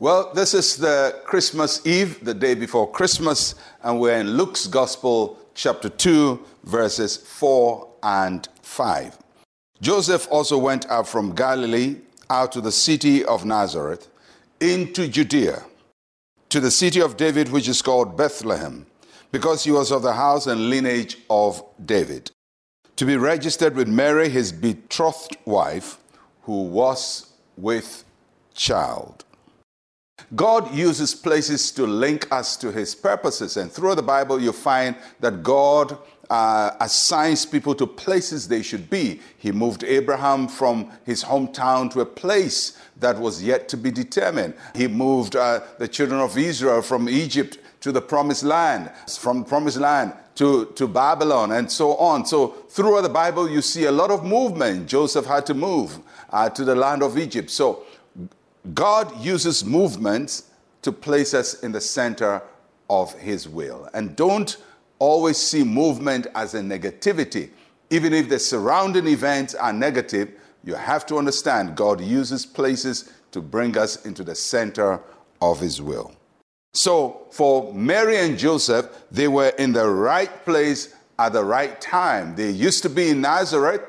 Well, this is the Christmas Eve, the day before Christmas, and we're in Luke's Gospel, chapter 2, verses 4 and 5. Joseph also went up from Galilee out to the city of Nazareth into Judea, to the city of David, which is called Bethlehem, because he was of the house and lineage of David, to be registered with Mary, his betrothed wife, who was with child. God uses places to link us to his purposes. And through the Bible, you find that God uh, assigns people to places they should be. He moved Abraham from his hometown to a place that was yet to be determined. He moved uh, the children of Israel from Egypt to the promised land, from promised land to, to Babylon, and so on. So, throughout the Bible, you see a lot of movement. Joseph had to move uh, to the land of Egypt. So, God uses movements to place us in the center of His will. And don't always see movement as a negativity. Even if the surrounding events are negative, you have to understand God uses places to bring us into the center of His will. So, for Mary and Joseph, they were in the right place at the right time. They used to be in Nazareth,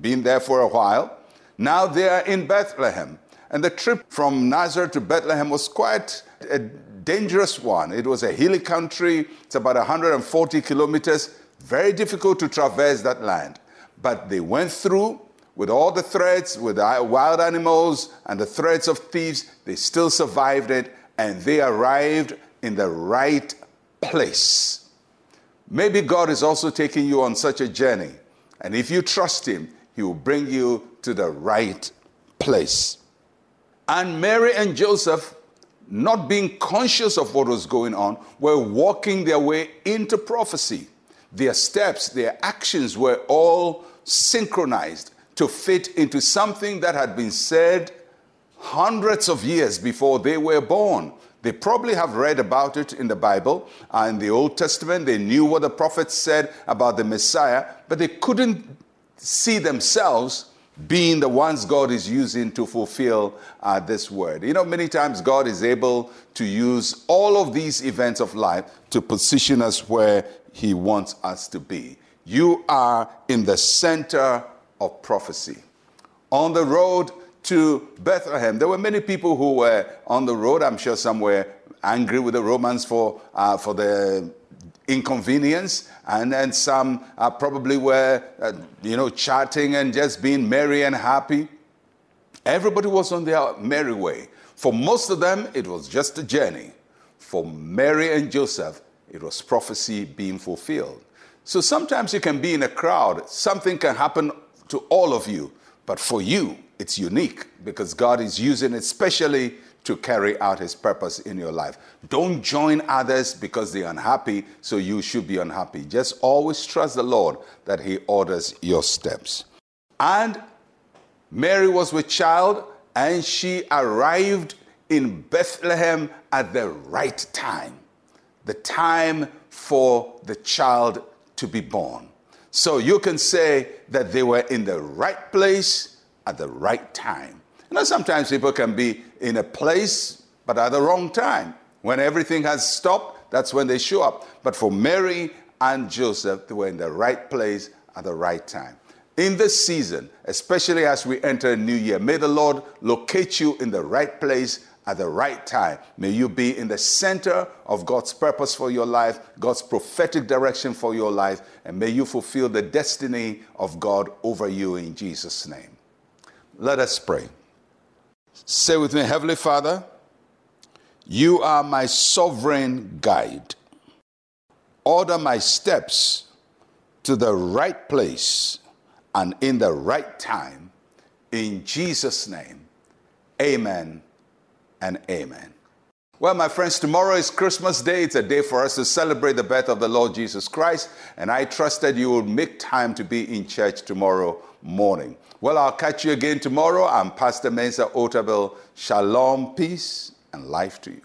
been there for a while. Now they are in Bethlehem. And the trip from Nazareth to Bethlehem was quite a dangerous one. It was a hilly country, it's about 140 kilometers, very difficult to traverse that land. But they went through with all the threats, with the wild animals and the threats of thieves, they still survived it and they arrived in the right place. Maybe God is also taking you on such a journey. And if you trust Him, He will bring you to the right place. And Mary and Joseph, not being conscious of what was going on, were walking their way into prophecy. Their steps, their actions were all synchronized to fit into something that had been said hundreds of years before they were born. They probably have read about it in the Bible, uh, in the Old Testament. They knew what the prophets said about the Messiah, but they couldn't see themselves being the ones God is using to fulfill uh, this word. You know, many times God is able to use all of these events of life to position us where He wants us to be. You are in the center of prophecy. On the road to Bethlehem, there were many people who were on the road. I'm sure some were angry with the Romans for, uh, for the inconvenience, and then some uh, probably were, uh, you know, chatting and just being merry and happy. Everybody was on their merry way. For most of them, it was just a journey. For Mary and Joseph, it was prophecy being fulfilled. So sometimes you can be in a crowd, something can happen to all of you, but for you, it's unique because God is using it specially to carry out his purpose in your life. Don't join others because they're unhappy, so you should be unhappy. Just always trust the Lord that he orders your steps. And Mary was with child, and she arrived in Bethlehem at the right time the time for the child to be born. So you can say that they were in the right place at the right time. You know, sometimes people can be in a place, but at the wrong time. When everything has stopped, that's when they show up. But for Mary and Joseph, they were in the right place at the right time. In this season, especially as we enter a new year, may the Lord locate you in the right place at the right time. May you be in the center of God's purpose for your life, God's prophetic direction for your life, and may you fulfill the destiny of God over you in Jesus' name. Let us pray. Say with me, Heavenly Father, you are my sovereign guide. Order my steps to the right place and in the right time. In Jesus' name, amen and amen. Well, my friends, tomorrow is Christmas Day. It's a day for us to celebrate the birth of the Lord Jesus Christ. And I trust that you will make time to be in church tomorrow morning. Well, I'll catch you again tomorrow. I'm Pastor Mensa Otabil. Shalom, peace, and life to you.